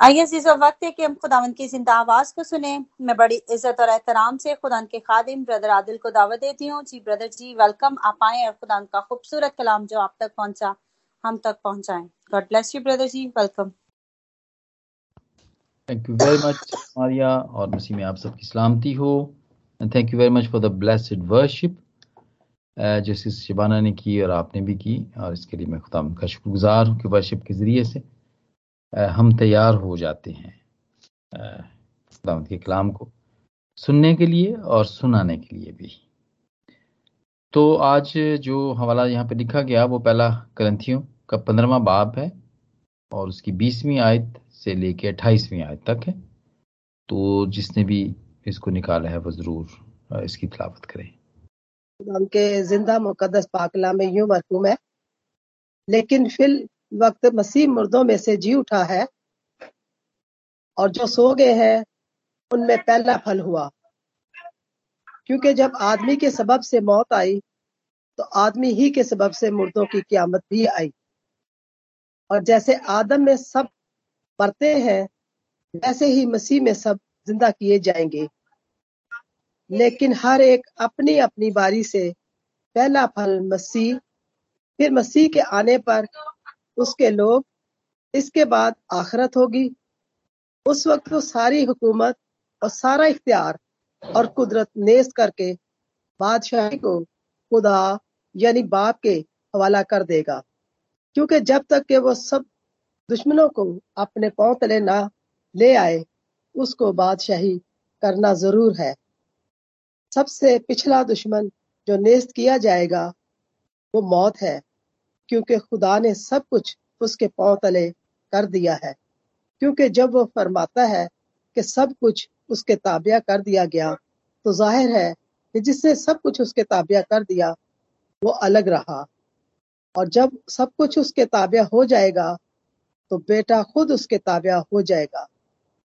आइए इस वक्त है कि हम खुदावन की ज़िंदा आवाज़ को सुने। मैं बड़ी इज़्ज़त और एहतराम से खुदा के खादिम, ब्रदर आदिल को दावत देती हूँ। जी, ब्रदर जी वेलकम आप आए और खुदा का खूबसूरत कलाम जो आप तक पहुँचा, हम तक पहुंचाएँ। God bless you brother ji welcome thank you very much Maria और मसीह में आप सबकी सलामती हो। And thank you very much for the worship जो शिबाना ने की और आपने भी की, और इसके लिए मैं खुदा का शुक्रगुजार हूँ कि वर्शिप के ज़रिए से हम तैयार हो जाते हैं खुदावंत के कलाम को सुनने के लिए और सुनाने के लिए भी। तो आज जो हवाला यहाँ पे लिखा गया, वो पहला ग्रंथियों का पंद्रवा बाब है और उसकी बीसवीं आयत से लेके अट्ठाईसवीं आयत तक है। तो जिसने भी इसको निकाला है, वो ज़रूर इसकी तलावत करें। उनके ज़िंदा मुकदस पाकला में यूँ मरकूम है, लेकिन फिर वक्त मसीह मुर्दों में से जी उठा है और जो सो गए हैं, उनमें पहला फल हुआ। क्योंकि जब आदमी के सबब से मौत आई तो आदमी ही के सबब से मुर्दों की क्यामत भी आई। और जैसे आदम में सब मरते हैं, वैसे ही मसीह में सब ज़िंदा किए जाएँगे। लेकिन हर एक अपनी अपनी बारी से पहला फल मसीह, फिर मसीह के आने पर उसके लोग इसके बाद आखरत होगी। उस वक्त वो सारी हुकूमत और सारा इख्तियार और कुदरत नेस्त करके बादशाही को खुदा यानी बाप के हवाला कर देगा। क्योंकि जब तक के वो सब दुश्मनों को अपने पाँव तले ना ले आए, उसको बादशाही करना ज़रूर है। सबसे पिछला दुश्मन जो नेस्त किया जाएगा, वो मौत है। क्योंकि खुदा ने सब कुछ उसके पाँव तले कर दिया है। क्योंकि जब वो फरमाता है कि सब कुछ उसके ताबिया कर दिया गया तो ज़ाहिर है कि जिसने सब कुछ उसके ताबिया कर दिया, वो अलग रहा। और जब सब कुछ उसके ताबिया हो जाएगा तो बेटा खुद उसके ताबिया हो जाएगा।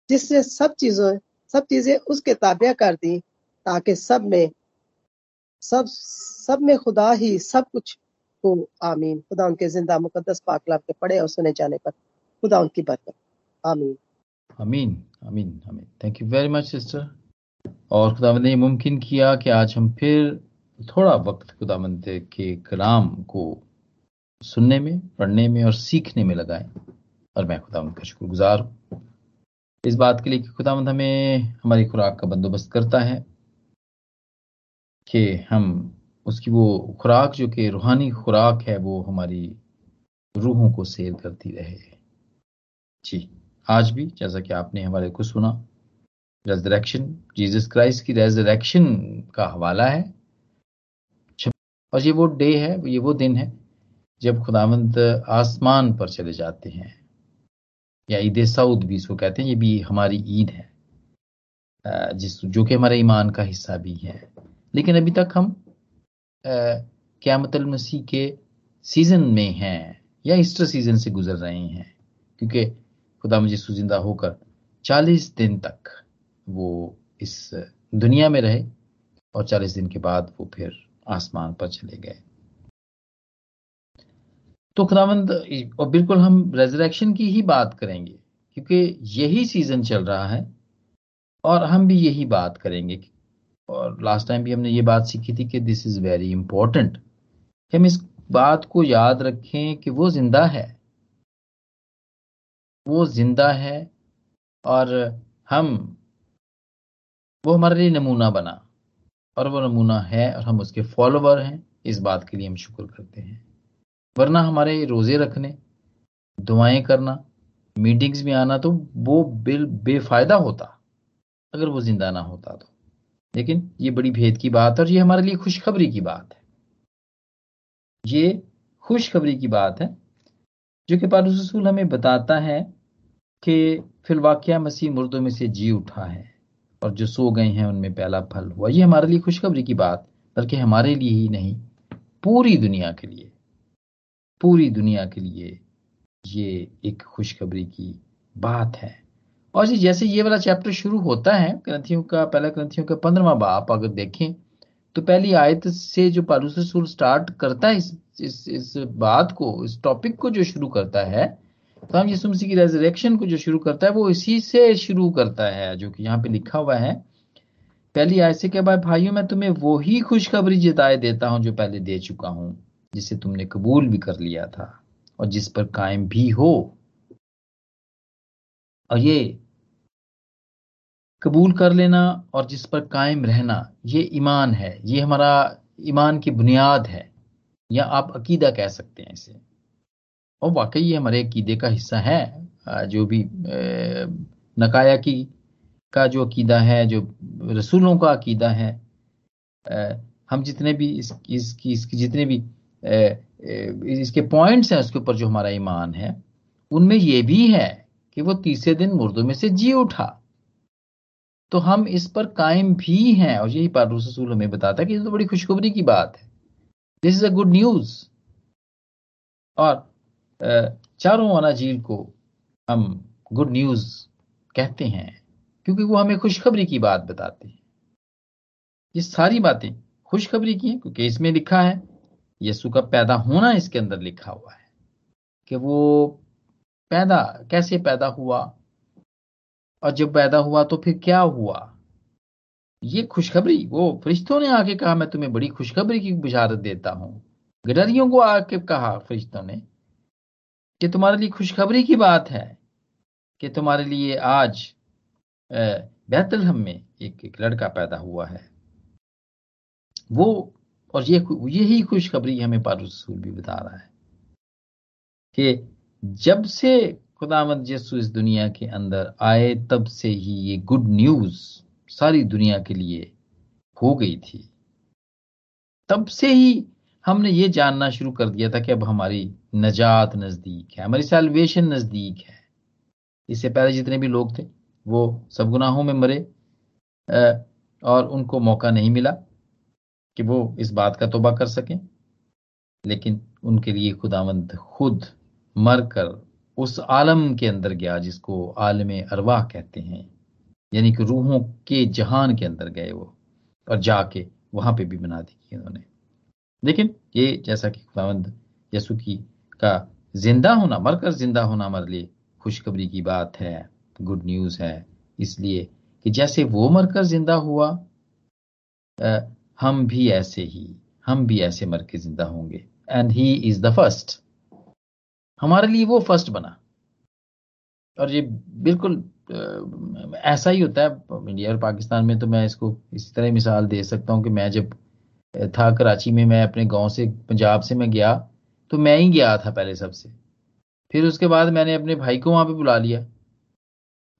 जिसने सब चीज़ों, सब चीज़ें उसके ताबिया कर दी, ताकि सब में, सब सब में खुदा ही सब कुछ को आमीन। खुदा उनके ज़िंदा मुकदस पाकलाब के पढ़े और सुने जाने पर। खुदा उनकी बरकत। आमीन। आमीन आमीन आमीन। Thank you very much sister और खुदा ने मुमकिन किया कि आज हम फिर थोड़ा वक्त खुदा के कलाम को सुनने में, पढ़ने में और सीखने में लगाएँ। और मैं खुदा का शुक्रगुजार हूँ। इस बात के लिए कि खुदावंद हमें, हमारी खुराक का बंदोबस्त करता है कि हम उसकी वो खुराक जो कि रूहानी खुराक है, वो हमारी रूहों को सेल करती रहे। जी, आज भी जैसा कि आपने हमारे को सुना रेजरेक्शन जीसस क्राइस्ट की रेजरेक्शन का हवाला है। और ये वो डे है, ये वो दिन है, जब खुदावंत आसमान पर चले जाते हैं, या ईद सऊद भी इसको कहते हैं, ये भी हमारी ईद है जिस, जो कि हमारे ईमान का हिस्सा भी है। लेकिन अभी तक हम क्यामतल मसीह के सीज़न में हैं या ईस्टर सीज़न से गुजर रहे हैं? क्योंकि खुदा मुझे ज़िंदा होकर चालीस दिन तक वो इस दुनिया में रहे और चालीस दिन के बाद वो फिर आसमान पर चले गए। तो खुदावंद, और बिल्कुल हम रेजरेक्शन की ही बात करेंगे, क्योंकि यही सीज़न चल रहा है और हम भी यही बात करेंगे और लास्ट टाइम भी हमने ये बात सीखी थी कि दिस इज़ वेरी इंपॉर्टेंट हम इस बात को याद रखें कि वो ज़िंदा है। वो ज़िंदा है और हम, वो हमारे लिए नमूना बना और वो नमूना है और हम उसके फॉलोवर हैं। इस बात के लिए हम शुक्र करते हैं। वरना हमारे रोज़े रखने, दुआएँ करना मीटिंग्स में आना तो वो बिल बेफायदा होता। अगर वो ज़िंदा ना होता तो। लेकिन ये बड़ी भेद की बात है और ये हमारे लिए खुशखबरी की बात है। ये खुशखबरी की बात है, जो कि पारूस रसूल हमें बताता है कि फिलवाकिया मसीह मुर्दों में से जी उठा है और जो सो गए हैं उनमें पहला फल हुआ। ये हमारे लिए खुशखबरी की बात, बल्कि हमारे लिए ही नहीं, पूरी दुनिया के लिए। पूरी दुनिया के लिए ये एक खुशखबरी की बात है। और जी, जैसे ये वाला चैप्टर शुरू होता है, ग्रंथियों का, पहला ग्रंथियों का पंद्रवा बाप अगर देखें तो पहली आयत से जो पारूस रसूल स्टार्ट करता है, इस इस इस बात को, इस टॉपिक को जो शुरू करता है तो हम यीशु मसीह की रेजरेक्शन को जो शुरू करता है, वो इसी से शुरू करता है, जो कि यहाँ पे लिखा हुआ है। पहली आयत से क्या बाद भाइयों, मैं तुम्हें वो ही खुशखबरी जिताए देता हूँ, जो पहले दे चुका हूँ, जिसे तुमने कबूल भी कर लिया था, और जिस पर कायम भी हो और ये कबूल कर लेना और जिस पर कायम रहना ये ईमान है ये हमारा ईमान की बुनियाद है या आप अकीदा कह सकते हैं इसे। और वाकई ये हमारे अकीदे का हिस्सा है जो भी नकाया की का जो अकीदा है जो रसूलों का अकीदा है हम जितने भी इस, इसकी इसकी जितने भी इसके पॉइंट्स हैं उसके ऊपर जो हमारा ईमान है उनमें यह भी है कि वो तीसरे दिन मुर्दों में से जी उठा। तो हम इस पर कायम भी हैं और यही पारूस रसूल हमें बताता है कि ये तो बड़ी खुशखबरी की बात है। This is a good news और चारों अनाजील को हम गुड न्यूज़ कहते हैं, क्योंकि वो हमें खुशखबरी की बात बताते हैं। ये सारी बातें खुशखबरी की हैं, क्योंकि इसमें लिखा है, यीशु का पैदा होना इसके अंदर लिखा हुआ है, कि वो पैदा कैसे पैदा हुआ? और जब पैदा हुआ तो फिर क्या हुआ? ये खुशखबरी वो फरिश्तों ने आके कहा मैं तुम्हें बड़ी खुशखबरी की बुझारत देता हूँ। गडरियों को आके कहा फरिश्तों ने कि तुम्हारे लिए खुशखबरी की बात है कि तुम्हारे लिए आज बैतलहम में एक, एक लड़का पैदा हुआ है। वो और ये यही खुशखबरी हमें पारूसूल भी बता रहा है कि जब से खुदामद यसु इस दुनिया के अंदर आए, तब से ही ये गुड न्यूज़ सारी दुनिया के लिए हो गई थी। तब से ही हमने ये जानना शुरू कर दिया था कि अब हमारी नजात नज़दीक है, हमारी सेल्वेशन नज़दीक है। इससे पहले जितने भी लोग थे, वो सब गुनाहों में मरे और उनको मौका नहीं मिला कि वो इस बात का तोबा कर सकें, लेकिन उनके लिए खुदावंद खुद मरकर उस आलम के अंदर गया जिसको आलम अरवाह कहते हैं। यानी कि रूहों के जहान के अंदर गए वो और जाके वहाँ पे भी बना दी उन्होंने। लेकिन ये जैसा कि खुदावंद यसु की का ज़िंदा होना मरकर ज़िंदा होना हमारे लिए खुशखबरी की बात है गुड न्यूज़ है। इसलिए कि जैसे वो मरकर ज़िंदा हुआ आ, हम भी ऐसे ही हम भी ऐसे मर के ज़िंदा होंगे। And he is the first हमारे लिए वो फ़र्स्ट बना। और ये बिल्कुल ऐसा ही होता है इंडिया और पाकिस्तान में तो मैं इसको इसी तरह मिसाल दे सकता हूँ कि मैं जब था कराची में, मैं अपने गाँव से, पंजाब से मैं गया तो मैं ही गया था पहले सबसे। फिर उसके बाद मैंने अपने भाई को वहाँ पे बुला लिया।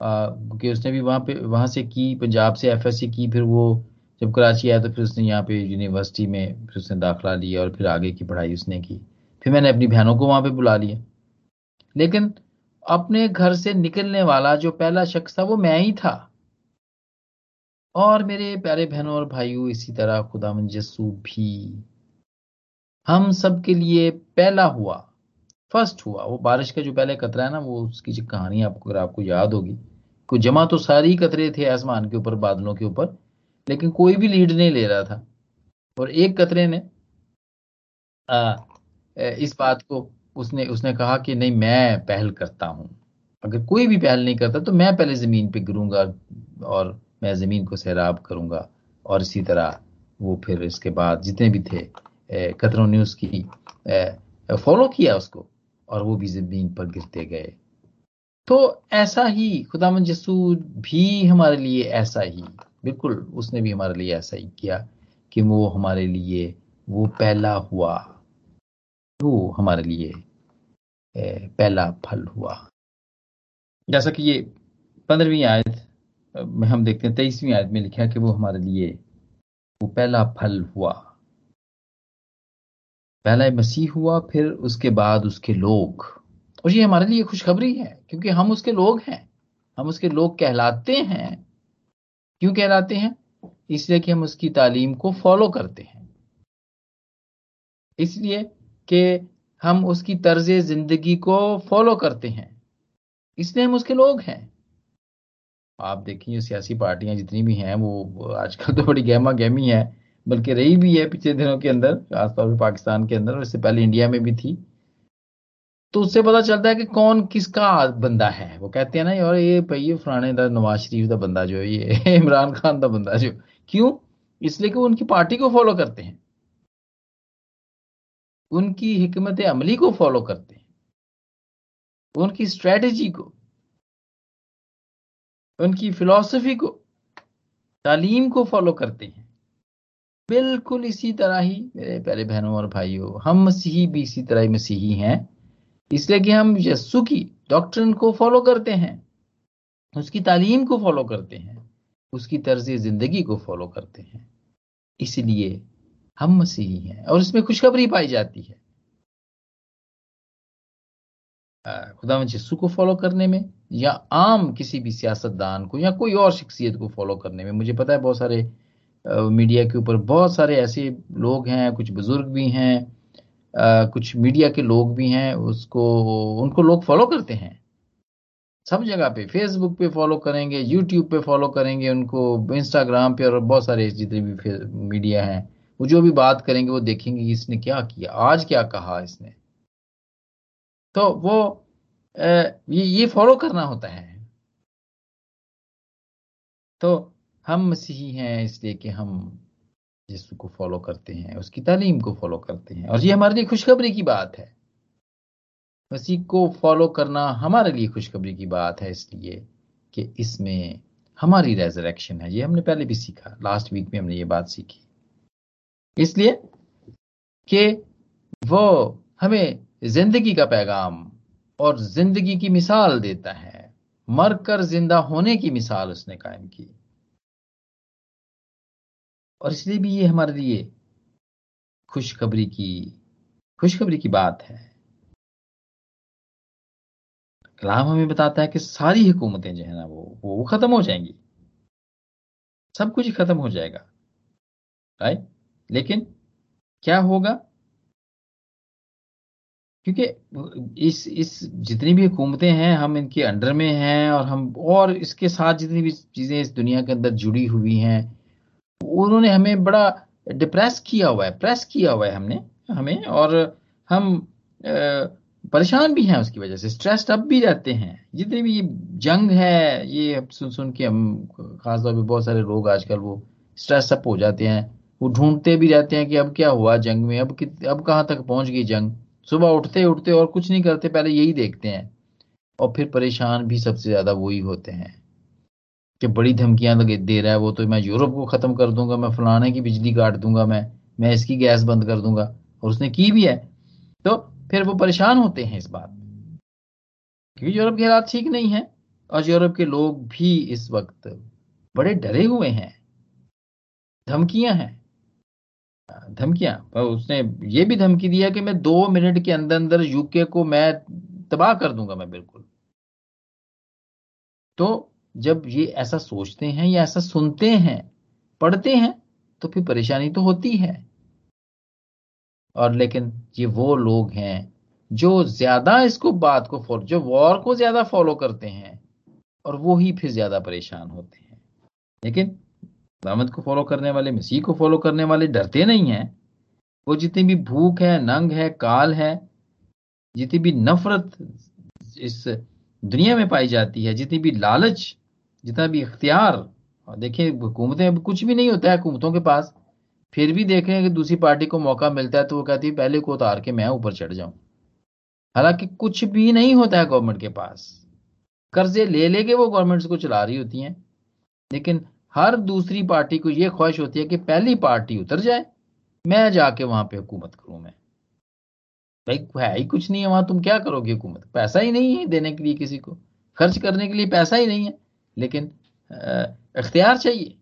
क्योंकि उसने भी वहाँ पे, वहाँ से की, पंजाब से एफएससी की, फिर वो जब कराची आया तो फिर उसने यहाँ पे यूनिवर्सिटी में फिर उसने दाखिला लिया और फिर आगे की पढ़ाई उसने की। फिर मैंने अपनी बहनों को वहाँ पे बुला लिया। लेकिन अपने घर से निकलने वाला जो पहला शख्स था वो मैं ही था। और मेरे प्यारे बहनों और भाइयों इसी तरह खुदा यस्सु भी। हम सब के लिए पहला हुआ फ़र्स्ट हुआ। वो बारिश का जो पहले कतरा है ना वो उसकी जो कहानी आपको अगर आपको याद होगी को जमा तो सारी कतरे थे आसमान के ऊपर बादलों के ऊपर लेकिन कोई भी लीड नहीं ले रहा था। और एक कतरे ने आ, इस बात को उसने उसने कहा कि नहीं, मैं पहल करता हूँ। अगर कोई भी पहल नहीं करता तो मैं पहले ज़मीन पे गिरूँगा और मैं ज़मीन को सैराब करूँगा। और इसी तरह वो फिर इसके बाद जितने भी थे कतरों ने उसकी फॉलो किया उसको और वो भी ज़मीन पर गिरते गए। तो ऐसा ही खुदा यसू भी हमारे लिए ऐसा ही, बिल्कुल उसने भी हमारे लिए ऐसा ही किया कि वो हमारे लिए, वो पहला हुआ। वो हमारे लिए पहला फल हुआ। जैसा कि ये पंद्रहवीं आयत में हम देखते हैं, तेईसवीं आयत में लिखा कि वो हमारे लिए, वो पहला फल हुआ। पहला मसीह हुआ, फिर उसके बाद उसके लोग। और ये हमारे लिए खुशखबरी है, क्योंकि हम उसके लोग हैं। हम उसके लोग कहलाते हैं। क्यों कहलाते हैं? इसलिए कि हम उसकी तालीम को फॉलो करते हैं। इसलिए कि हम उसकी तर्ज ज़िंदगी को फॉलो करते हैं। इसलिए हम उसके लोग हैं। आप देखिए सियासी पार्टियाँ जितनी भी हैं, वो आजकल तो बड़ी गहमा गहमी है, बल्कि रही भी है पिछले दिनों के अंदर, खासतौर पर पाकिस्तान के अंदर, और इससे पहले इंडिया में भी थी। तो उससे पता चलता है कि कौन किसका बंदा है। वो कहते हैं ना, यार, ये भाई फलाने का नवाज़ शरीफ का बंदा जो ये इमरान खान का बंदा जो क्यों? इसलिए कि वो उनकी पार्टी को फॉलो करते हैं। उनकी हिकमत अमली को फॉलो करते हैं। उनकी स्ट्रेटजी को, उनकी फिलॉसफी को, तालीम को फॉलो करते हैं। बिल्कुल इसी तरह ही मेरे प्यारे बहनों और भाइयों, हम मसीही भी इसी तरह ही मसीही हैं, इसलिए कि हम यस्सु की डॉक्ट्रिन को फॉलो करते हैं, उसकी तालीम को फॉलो करते हैं, उसकी तर्ज ज़िंदगी को फॉलो करते हैं। इसलिए हम मसीही हैं और इसमें खुशखबरी पाई जाती है। खुदा यस्सु को फॉलो करने में या आम किसी भी सियासतदान को या कोई और शख्सियत को फॉलो करने में, मुझे पता है बहुत सारे मीडिया के ऊपर बहुत सारे ऐसे लोग हैं, कुछ बुज़ुर्ग भी हैं कुछ मीडिया के लोग भी हैं, उसको, उनको लोग फॉलो करते हैं। सब जगह पे फेसबुक पे फॉलो करेंगे यूट्यूब पे फॉलो करेंगे उनको इंस्टाग्राम पे और बहुत सारे जितने भी मीडिया हैं। वो जो भी बात करेंगे वो देखेंगे इसने क्या किया, आज क्या कहा इसने। तो वो ये ये फॉलो करना होता है। तो हम मसीही हैं इसलिए कि हम यीशु को फॉलो करते हैं, उसकी तालीम को फॉलो करते हैं। और ये हमारे लिए खुशखबरी की बात है। मसीह को फॉलो करना हमारे लिए खुशखबरी की बात है इसलिए कि इसमें हमारी रेजरेक्शन है। ये हमने पहले भी सीखा लास्ट वीक में हमने ये बात सीखी। इसलिए कि वो हमें ज़िंदगी का पैगाम और ज़िंदगी की मिसाल देता है। मरकर ज़िंदा होने की मिसाल उसने कायम की। और इसलिए भी ये हमारे लिए खुशखबरी की खुशखबरी की बात है। कलाम हमें बताता है कि सारी हुकूमतें जो है ना वो वो खत्म हो जाएँगी। सब कुछ खत्म हो जाएगा। राइट लेकिन क्या होगा? क्योंकि इस इस जितनी भी हुकूमतें हैं, हम इनके अंडर में हैं और हम, और इसके साथ जितनी भी चीज़ें इस दुनिया के अंदर जुड़ी हुई हैं, उन्होंने हमें बड़ा डिप्रेस किया हुआ है प्रेस किया हुआ है हमने, हमें, और हम परेशान भी हैं उसकी वजह से स्ट्रेस्ड अप भी रहते हैं। जितने भी ये जंग है, ये सुन सुन के हम, खासतौर पर बहुत सारे लोग आजकल वो स्ट्रेस अप हो जाते हैं। वो ढूंढते भी रहते हैं कि अब क्या हुआ जंग में, अब कित, अब कहाँ तक पहुँच गई जंग? सुबह उठते उठते और कुछ नहीं करते, पहले यही देखते हैं। और फिर परेशान भी सबसे ज़्यादा वही होते हैं कि बड़ी धमकियाँ दे रहा है वो तो मैं यूरोप को खत्म कर दूँगा, मैं फलाने की बिजली काट दूँगा, मैं मैं इसकी गैस बंद कर दूँगा। और उसने की भी है। तो फिर वो परेशान होते हैं इस बात क्योंकि यूरोप के हालात ठीक नहीं है। और यूरोप के लोग भी इस वक्त बड़े डरे हुए हैं। धमकियाँ हैं। धमकियाँ। उसने ये भी धमकी दिया कि मैं दो मिनट के अंदर अंदर यूके को मैं तबाह कर दूँगा मैं बिल्कुल। तो जब ये ऐसा सोचते हैं या ऐसा सुनते हैं, पढ़ते हैं तो फिर परेशानी तो होती है। और लेकिन ये वो लोग हैं जो ज़्यादा इसको बात को फॉलो, जो वॉर को ज़्यादा फॉलो करते हैं और वो ही फिर ज़्यादा परेशान होते हैं। लेकिन दामद को फॉलो करने वाले, मसीह को फॉलो करने वाले डरते नहीं हैं। वो जितनी भी भूख है, नंग है, काल है, जितनी भी नफरत इस दुनिया में पाई जाती है, जितनी भी लालच, जितना भी इख्तियार देखिए हुकूमतें अब कुछ भी नहीं होता है हुकूमतों के पास। फिर भी देखें कि दूसरी पार्टी को मौका मिलता है तो वो कहती है, पहले को उतार के मैं ऊपर चढ़ जाऊँ। हालाँकि कुछ भी नहीं होता है गवर्नमेंट के पास। कर्जे ले लेके वो गवर्नमेंट्स को चला रही होती हैं। लेकिन हर दूसरी पार्टी को यह ख्वाहिश होती है कि पहली पार्टी उतर जाए। मैं जाके वहाँ पे हुकूमत करूँ मैं। भाई, है ही कुछ नहीं है वहाँ, तुम क्या करोगे हुकूमत? पैसा ही नहीं है देने के लिए किसी को। खर्च करने के लिए पैसा ही नहीं है, लेकिन अख्तियार चाहिए।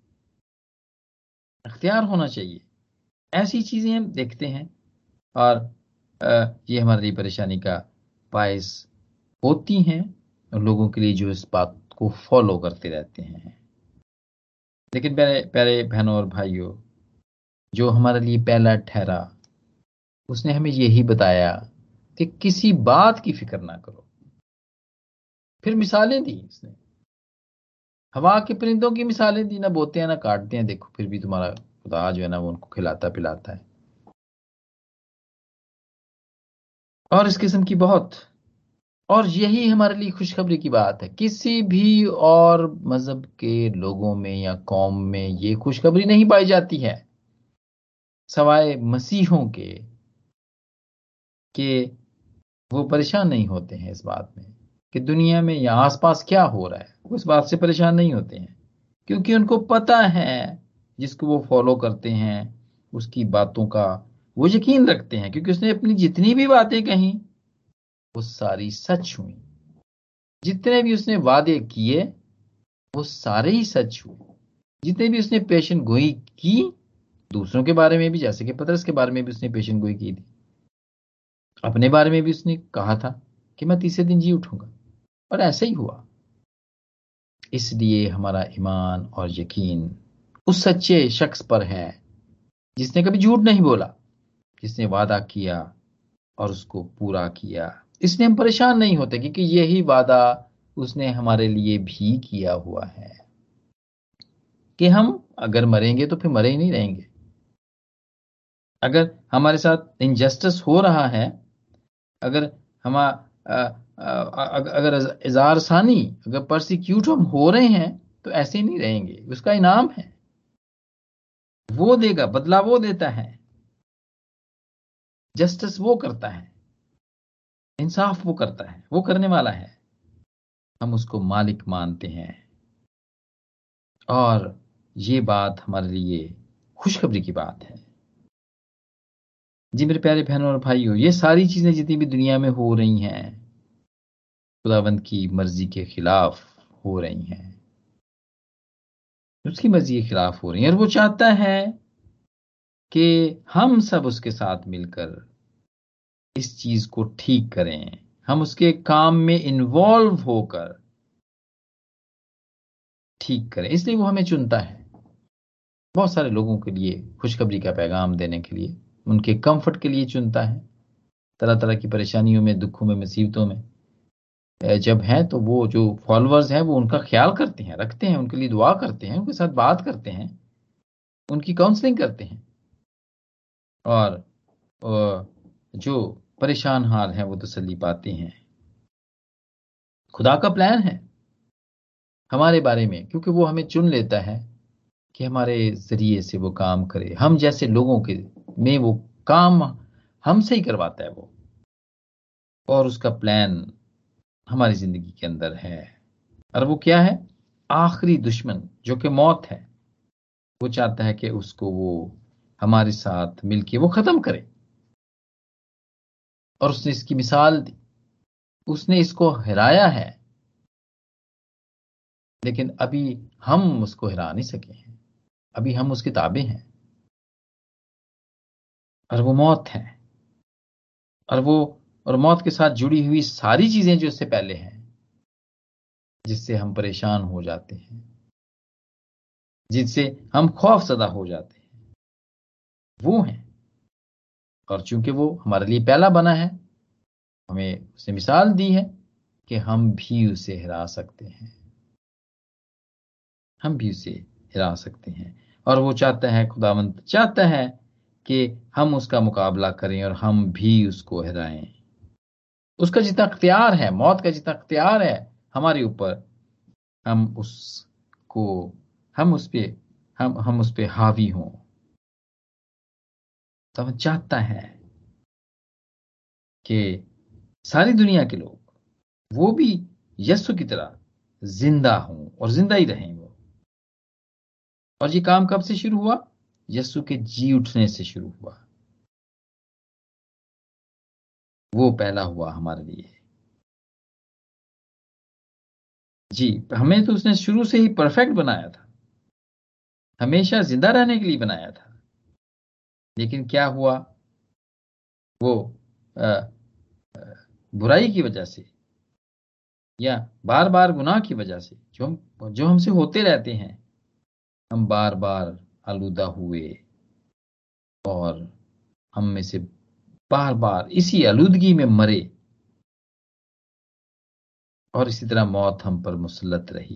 अख्तियार होना चाहिए। ऐसी चीज़ें हम देखते हैं। और ये हमारे लिए परेशानी का बायस होती हैं, और लोगों के लिए जो इस बात को फॉलो करते रहते हैं। लेकिन प्यारे प्यारे बहनों और भाइयों, जो हमारे लिए पहला ठहरा, उसने हमें यही बताया कि किसी बात की फ़िक्र ना करो। फिर मिसालें दी उसने। हवा के परिंदों की मिसालें दी, ना बोते हैं ना काटते हैं देखो फिर भी तुम्हारा खुदा जो है ना वो उनको खिलाता पिलाता है। और इस किस्म की बहुत और यही हमारे लिए खुशखबरी की बात है। किसी भी और मज़हब के लोगों में या कौम में ये खुशखबरी नहीं पाई जाती है। सवाए मसीहों के, कि वो परेशान नहीं होते हैं इस बात में कि दुनिया में या आसपास क्या हो रहा है। वो इस बात से परेशान नहीं होते हैं। क्योंकि उनको पता है, जिसको वो फॉलो करते हैं, उसकी बातों का वो यकीन रखते हैं। क्योंकि उसने अपनी जितनी भी बातें कही वो सारी सच हुई। जितने भी उसने वादे किए, वो सारे ही सच हुए। जितने भी उसने पेशन गोई की, दूसरों के बारे में भी, जैसे कि पतरस के बारे में भी उसने पेशन गोई की थी। अपने बारे में भी उसने कहा था कि मैं तीसरे दिन जी उठूँगा। और ऐसे ही हुआ। इसलिए हमारा ईमान और यकीन उस सच्चे शख्स पर है, जिसने कभी झूठ नहीं बोला, जिसने वादा किया और उसको पूरा किया। इसलिए हम परेशान नहीं होते क्योंकि यही वादा उसने हमारे लिए भी किया हुआ है। कि हम अगर मरेंगे तो फिर मरे ही नहीं रहेंगे। अगर हमारे साथ इनजस्टिस हो रहा है, अगर हम अगर इजार सानी, अगर परसिक्यूट हम हो रहे हैं तो ऐसे ही नहीं रहेंगे। उसका इनाम है। वो देगा बदला वो देता है। जस्टिस वो करता है। इंसाफ वो करता है, वो करने वाला है। हम उसको मालिक मानते हैं। और ये बात हमारे लिए खुशखबरी की बात है। जी मेरे प्यारे बहनों और भाइयों, ये सारी चीज़ें जितनी भी दुनिया में हो रही हैं, खुदावंत की मर्ज़ी के खिलाफ हो रही हैं। उसकी मर्ज़ी के खिलाफ हो रही है। और वो चाहता है कि हम सब उसके साथ मिलकर इस चीज़ को ठीक करें। हम उसके काम में इन्वॉल्व होकर ठीक करें। इसलिए वो हमें चुनता है। बहुत सारे लोगों के लिए खुशखबरी का पैगाम देने के लिए, उनके कंफर्ट के लिए चुनता है। तरह तरह की परेशानियों में, दुखों में, मुसीबतों में। जब हैं तो वो जो फॉलोअर्स हैं, वो उनका ख्याल करते हैं, रखते हैं, उनके लिए दुआ करते हैं, उनके साथ बात करते हैं, उनकी काउंसलिंग करते हैं। और जो परेशान हाल है, वो तसली पाते हैं। खुदा का प्लान है हमारे बारे में, क्योंकि वो हमें चुन लेता है कि हमारे ज़रिए से वो काम करे। हम जैसे लोगों के में वो काम हमसे ही करवाता है वो। और उसका प्लान हमारी ज़िंदगी के अंदर है। और वो क्या है? आखिरी दुश्मन जो कि मौत है, वो चाहता है कि उसको वो हमारे साथ मिलके वो खत्म करे। और उसने इसकी मिसाल दी। उसने इसको हराया है। लेकिन अभी हम उसको हरा नहीं सके हैं। अभी हम उसकी ताबे हैं। और वो मौत है। और वो, और मौत के साथ जुड़ी हुई सारी चीज़ें जो इससे पहले हैं, जिससे हम परेशान हो जाते हैं। जिससे हम खौफ सदा हो जाते हैं। वो हैं। और चूँकि वो हमारे लिए पहला बना है, हमें उसने मिसाल दी है कि हम भी उसे हरा सकते हैं। हम भी उसे हिरा सकते हैं। और वो चाहता है, खुदावंत चाहता है कि हम उसका मुकाबला करें और हम भी उसको हराएँ। उसका जितना अख्तियार है, मौत का जितना अख्तियार है, हमारे ऊपर हम उसको, हम उस पर हम हम उस पर हावी हों। तो चाहता है कि सारी दुनिया के लोग, वो भी यस्सु की तरह ज़िंदा हों और ज़िंदा ही रहें वो। और ये काम कब से शुरू हुआ? यस्सु के जी उठने से शुरू हुआ। वो पहला हुआ हमारे लिए। जी, हमें तो उसने शुरू से ही परफेक्ट बनाया था। हमेशा ज़िंदा रहने के लिए बनाया था। लेकिन क्या हुआ? वो आ, बुराई की वजह से या बार बार गुनाह की वजह से जो हम जो हमसे होते रहते हैं हम बार बार आलूदा हुए और हम में से बार बार इसी आलूदगी में मरे और इसी तरह मौत हम पर मुसलत रही।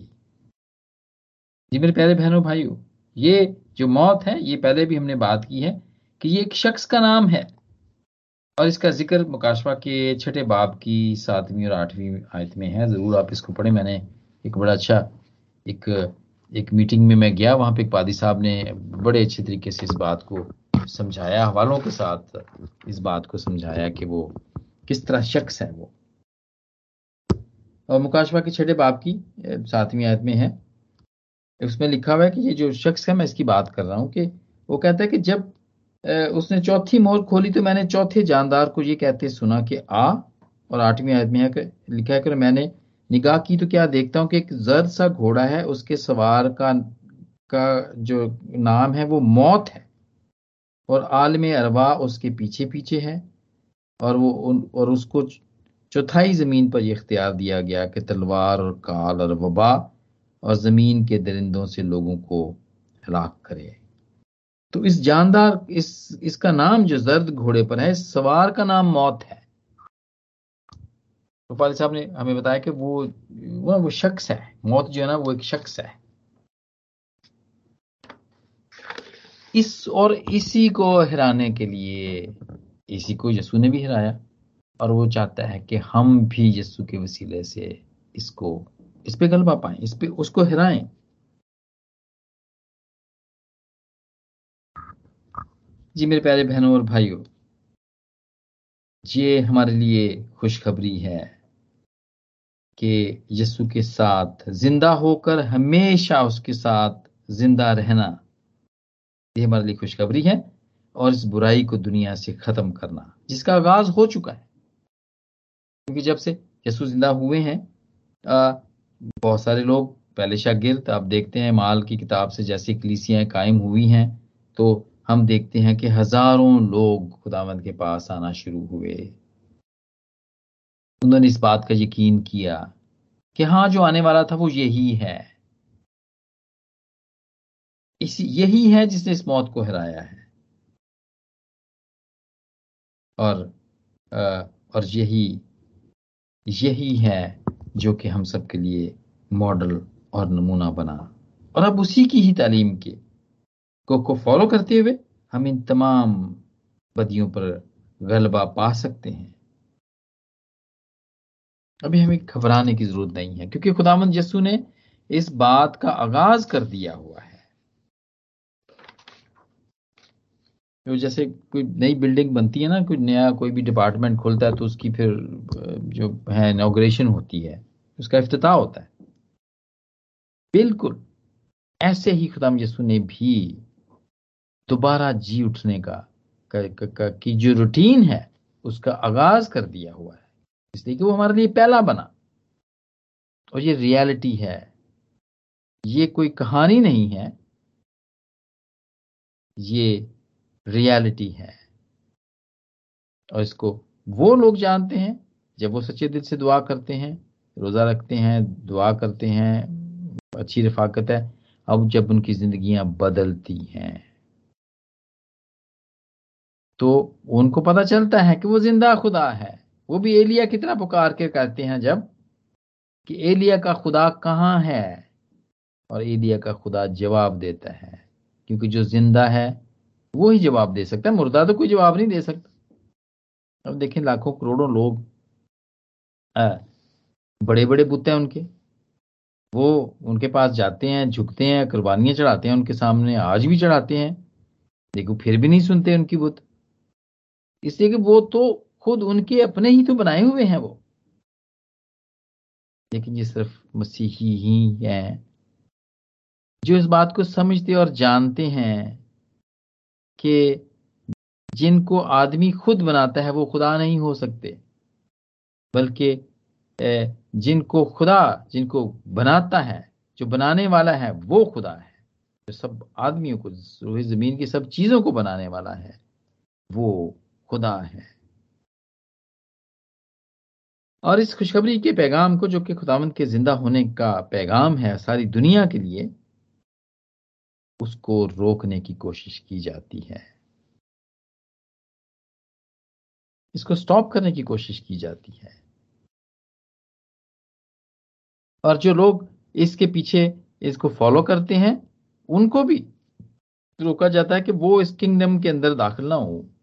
जी मेरे प्यारे बहनों भाइयों ये जो मौत है ये पहले भी हमने बात की है। कि ये एक शख्स का नाम है। और इसका ज़िक्र मुकाशवा के छठे बाब की सातवीं और आठवीं आयत में है। ज़रूर आप इसको पढ़े। मैंने एक बड़ा अच्छा एक एक मीटिंग में मैं गया। वहाँ पे एक पादी साहब ने बड़े अच्छे तरीके से इस बात को समझाया। हवालों के साथ इस बात को समझाया कि वो किस तरह शख्स है वो। और मुकाशवा के छठे बाप की सातवीं आयत में है। उसमें लिखा हुआ है कि ये जो शख्स है, मैं इसकी बात कर रहा हूँ कि वो कहता है कि जब उसने चौथी मोहर खोली तो मैंने चौथे जानदार को ये कहते सुना कि आ और आठवीं आयत में लिखा है कि मैंने निगाह की तो क्या देखता हूँ कि एक जर्द सा घोड़ा है, उसके सवार का का जो नाम है वो मौत है और आलम अरवा उसके पीछे पीछे है और वो उन, और उसको चौथाई ज़मीन पर यह इख्तियार दिया गया कि तलवार और काल और वबा और ज़मीन के दरिंदों से लोगों को हलाक करे। तो इस जानदार, इस, इसका नाम जो जर्द घोड़े पर है सवार का नाम मौत है। रूपाली साहब ने हमें बताया कि वो वो वो शख्स है। मौत जो है ना, वो एक शख्स है। इस और इसी को हराने के लिए, इसी को यसु ने भी हराया और वो चाहता है कि हम भी यसु के वसीले से इसको, इस पे गलबा पाए, इस पे उसको हराएँ। जी मेरे प्यारे बहनों और भाइयों, ये हमारे लिए खुशखबरी है कि यीशु के साथ ज़िंदा होकर हमेशा उसके साथ ज़िंदा रहना, ये हमारे लिए खुशखबरी है और इस बुराई को दुनिया से खत्म करना, जिसका आगाज़ हो चुका है। क्योंकि जब से यीशु ज़िंदा हुए हैं बहुत सारे लोग पहले शागिर्द आप देखते हैं, माल की किताब से जैसी कलीसियाँ कायम हुई हैं तो हम देखते हैं कि हज़ारों लोग खुदावंद के पास आना शुरू हुए। उन्होंने इस बात का यकीन किया कि हाँ जो आने वाला था वो यही है। इस, यही है जिसने इस मौत को हराया है। और और यही यही है जो कि हम सबके लिए मॉडल और नमूना बना। और अब उसी की ही तालीम के को, को फॉलो करते हुए हम इन तमाम बदियों पर गलबा पा सकते हैं। अभी हमें घबराने की ज़रूरत नहीं है क्योंकि खुदामंद यसु ने इस बात का आगाज़ कर दिया हुआ है। जैसे कोई नई बिल्डिंग बनती है ना कोई नया कोई भी डिपार्टमेंट खुलता है तो उसकी फिर जो है इनाग्रेशन होती है उसका अफ्ताह होता है। बिल्कुल ऐसे ही खुदाम यसु ने भी दोबारा जी उठने का, का, जो रूटीन है उसका आगाज़ कर दिया हुआ है। इसलिए कि वो हमारे लिए पहला बना। और ये रियलिटी है। ये कोई कहानी नहीं है। ये रियलिटी है। और इसको वो लोग जानते हैं जब वो सच्चे दिल से दुआ करते हैं रोजा रखते हैं दुआ करते हैं अच्छी रफाकत है अब जब उनकी जिंदगियाँ बदलती हैं। तो उनको पता चलता है कि वो ज़िंदा खुदा है। वो भी एलिया कितना पुकार के कहते हैं जब कि एलिया का खुदा कहाँ है? और एलिया का खुदा जवाब देता है। क्योंकि जो ज़िंदा है वो ही जवाब दे सकता है। मुर्दा तो कोई जवाब नहीं दे सकता। अब देखें लाखों करोड़ों लोग आ, बड़े बड़े बुत हैं उनके। वो उनके पास जाते हैं झुकते हैं कुर्बानियाँ चढ़ाते हैं उनके सामने आज भी चढ़ाते हैं। देखो फिर भी नहीं सुनते उनकी बुत। इसलिए कि वो तो खुद उनके अपने ही तो बनाए हुए हैं वो। लेकिन ये सिर्फ़ मसीही ही है, जो इस बात को समझते और जानते हैं कि जिनको आदमी खुद बनाता है वो खुदा नहीं हो सकते, बल्कि जिनको खुदा, जिनको बनाता है, जो बनाने वाला है वो खुदा है, जो सब आदमियों को ज़मीन की सब चीज़ों को बनाने वाला है, वो खुदा है। और इस खुशखबरी के पैगाम को, जो कि खुदावंत के ज़िंदा होने का पैगाम है सारी दुनिया के लिए, उसको रोकने की कोशिश की जाती है। इसको स्टॉप करने की कोशिश की जाती है। और जो लोग इसके पीछे इसको फॉलो करते हैं, उनको भी रोका जाता है कि वो इस किंगडम के अंदर दाखिल ना हो।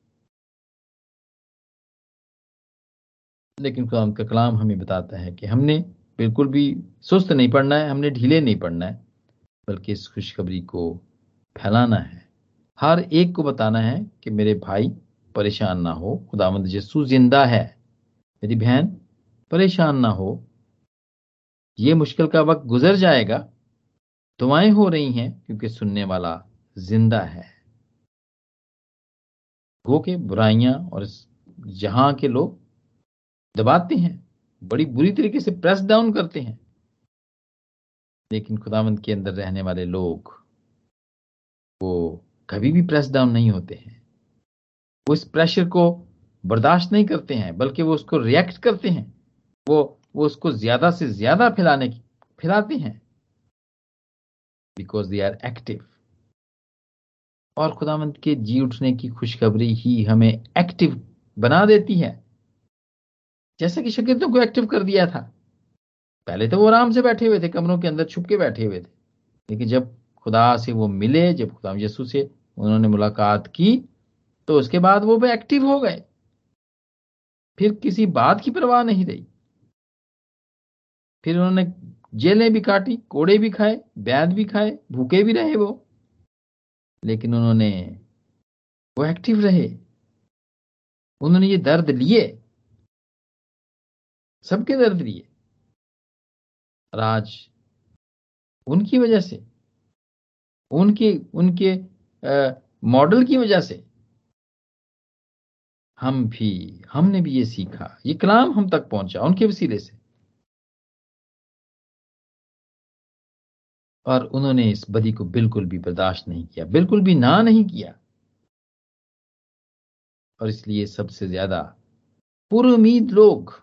लेकिन खुदा का कलाम हमें बताता है कि हमने बिल्कुल भी सुस्त नहीं पड़ना है, हमने ढीले नहीं पड़ना है, बल्कि इस खुशखबरी को फैलाना है। हर एक को बताना है कि मेरे भाई परेशान ना हो, खुदावंद यस्सु ज़िंदा है। मेरी बहन, परेशान ना हो। ये मुश्किल का वक्त गुजर जाएगा। दुआएँ हो रही हैं क्योंकि सुनने वाला ज़िंदा है। गो के बुराइयाँ और जहाँ के लोग दबाते हैं, बड़ी बुरी तरीके से प्रेस डाउन करते हैं। लेकिन खुदावंत के अंदर रहने वाले लोग, वो कभी भी प्रेस डाउन नहीं होते हैं। वो इस प्रेशर को बर्दाश्त नहीं करते हैं, बल्कि वो उसको रिएक्ट करते हैं। वो वो उसको ज़्यादा से ज़्यादा फैलाने की, फैलाते हैं। बिकॉज़ दे आर एक्टिव और खुदावंत के जी उठने की खुशखबरी ही हमें एक्टिव बना देती है। जैसे कि शकीर्तों को एक्टिव कर दिया था। पहले तो वो आराम से बैठे हुए थे, कमरों के अंदर छुप के बैठे हुए थे। लेकिन जब खुदा से वो मिले, जब खुदा यसु से उन्होंने मुलाकात की तो उसके बाद वो भी एक्टिव हो गए। फिर किसी बात की परवाह नहीं रही। फिर उन्होंने जेलें भी काटी, कोड़े भी खाए बैद भी खाए, भूखे भी रहे वो। लेकिन उन्होंने वो एक्टिव रहे। उन्होंने ये दर्द लिए सबके दर्द लिए और आज उनकी वजह से, उनके उनके मॉडल की वजह से, हम भी, हमने भी ये सीखा। ये कलाम हम तक पहुँचा, उनके वसीले से। और उन्होंने इस बदी को बिल्कुल भी बर्दाश्त नहीं किया, बिल्कुल भी ना नहीं किया। और इसलिए सबसे ज़्यादा पूर्व उम्मीद लोग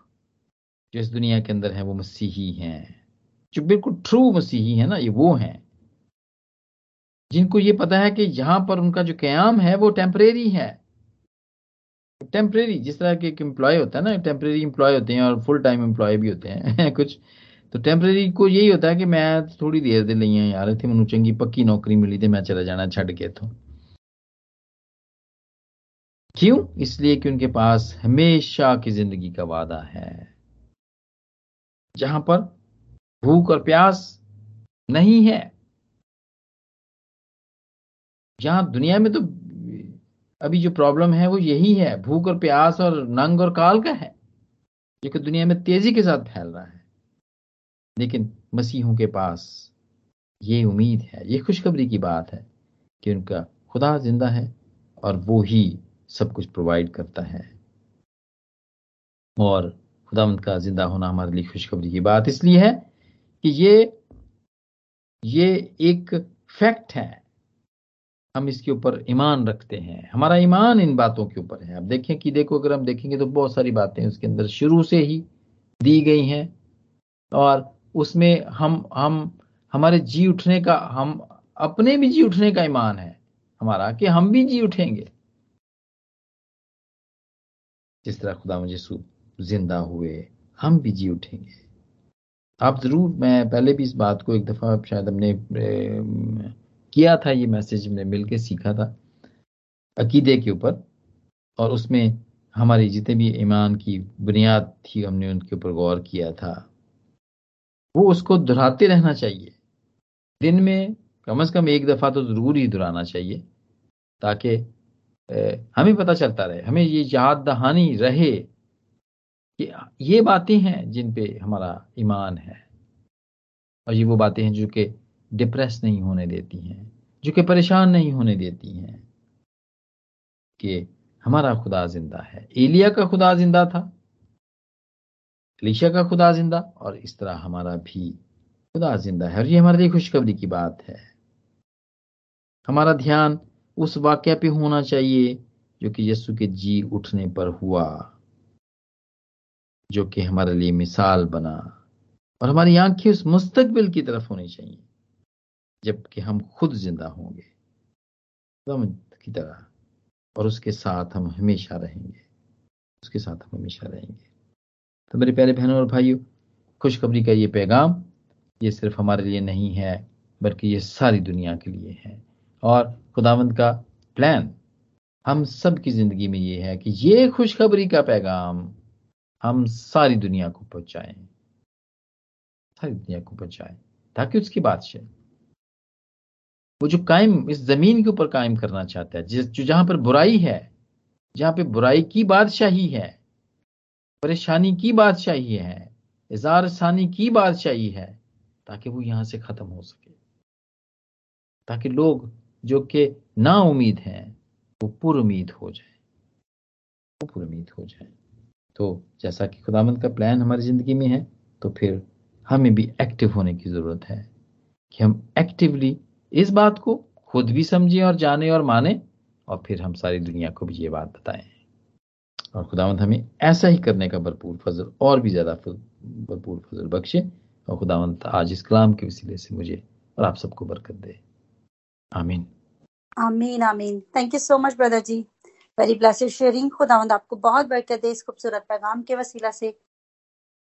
जो इस दुनिया के अंदर है, वो मसीही हैं। जो बिल्कुल ट्रू मसीही है ना, ये वो हैं। जिनको ये पता है कि यहाँ पर उनका जो क्याम है, वो टेम्परेरी है। टेम्परेरी जिस तरह के एक एम्प्लॉय होता है ना टेम्परेरी एम्प्लॉय होते हैं और फुल टाइम एम्प्लॉय भी होते हैं, कुछ। तो टेम्परेरी को यही होता है कि मैं थोड़ी देर दे ਲਈ यार, इतनी मैं चंगी पक्की नौकरी मिली थी मैं चला जाना, छड़ के तो क्यों? इसलिए कि उनके पास हमेशा की ज़िंदगी का वादा है। जहाँ पर भूख और प्यास नहीं है। जहाँ दुनिया में तो अभी जो प्रॉब्लम है वो यही है, भूख और प्यास और नंग और काल का है। जो कि दुनिया में तेज़ी के साथ फैल रहा है। लेकिन मसीहों के पास ये उम्मीद है, ये खुशखबरी की बात है कि उनका खुदा ज़िंदा है और वो ही सब कुछ प्रोवाइड करता है। और खुदा का ज़िंदा होना हमारे लिए खुशखबरी की बात इसलिए है कि ये ये एक फैक्ट है। हम इसके ऊपर ईमान रखते हैं। हमारा ईमान इन बातों के ऊपर है। अब देखें कि देखो, अगर हम देखेंगे तो बहुत सारी बातें उसके अंदर शुरू से ही दी गई हैं और उसमें हम हम, हमारे जी उठने का, हम अपने भी जी उठने का ईमान है। हमारा कि हम भी जी उठेंगे। जिस तरह खुदा मुझे ज़िंदा हुए, हम भी जी उठेंगे। आप ज़रूर, मैं पहले भी इस बात को एक दफ़ा शायद हमने किया था, ये मैसेज हमने मिलकर सीखा था, अकीदे के ऊपर, और उसमें हमारी जितने भी ईमान की बुनियाद थी, हमने उनके ऊपर गौर किया था। वो उसको दोहराते रहना चाहिए। दिन में कम से कम एक दफ़ा तो ज़रूर ही दोहराना चाहिए, ताकि हमें पता चलता रहे, हमें ये याद दहानी रहे कि ये बातें हैं जिन पे हमारा ईमान है। और ये वो बातें हैं जो कि डिप्रेस नहीं होने देती हैं, जो कि परेशान नहीं होने देती हैं कि हमारा खुदा ज़िंदा है। एलिया का खुदा ज़िंदा था अलीशा का खुदा ज़िंदा और इस तरह हमारा भी खुदा ज़िंदा है। और ये हमारे लिए खुशखबरी की बात है। हमारा ध्यान उस वाक्य पे होना चाहिए जो कि यस्सु के जी उठने पर हुआ। जो कि हमारे लिए मिसाल बना। और हमारी आँखें उस मुस्तकबिल की तरफ़ होनी चाहिए, जबकि हम खुद ज़िंदा होंगे की तरह। और उसके साथ हम हमेशा रहेंगे, उसके साथ हम हमेशा रहेंगे। तो मेरे प्यारे बहनों और भाइयों, खुशखबरी का ये पैगाम, ये सिर्फ़ हमारे लिए नहीं है, बल्कि ये सारी दुनिया के लिए है। और खुदावंद का प्लान हम सब की ज़िंदगी में ये है कि ये खुशखबरी का पैगाम हम सारी दुनिया को पहुंचाएँ। सारी दुनिया को पहुंचाएँ। ताकि उसकी बादशाह वो जो कायम, इस ज़मीन के ऊपर कायम करना चाहता है, जिस, जो जहाँ पर बुराई है, जहाँ पे बुराई की बादशाही है, परेशानी की बादशाही है इजार सानी की बादशाही है, ताकि वो यहाँ से खत्म हो सके। ताकि लोग जो कि ना उम्मीद हैं, वो पुर उम्मीद हो जाए। वो पुर उम्मीद हो जाए। तो जैसा कि खुदामंद का प्लान हमारी ज़िंदगी में है तो फिर हमें भी एक्टिव होने की ज़रूरत है कि हम एक्टिवली इस बात को खुद भी समझें और जाने और माने और फिर हम सारी दुनिया को भी ये बात बताएँ। और खुदावंत हमें ऐसा ही करने का भरपूर फजल, और भी ज़्यादा भरपूर फजल बख्शे और खुदावंत आज इस कलाम के वसीले से मुझे और आप सबको बरकत दे। आमीन। आमीन आमीन। Thank you so much brother ji. Very blessed sharing खुदावंद आपको बहुत बरकत दे इस खूबसूरत पैगाम के वसीला से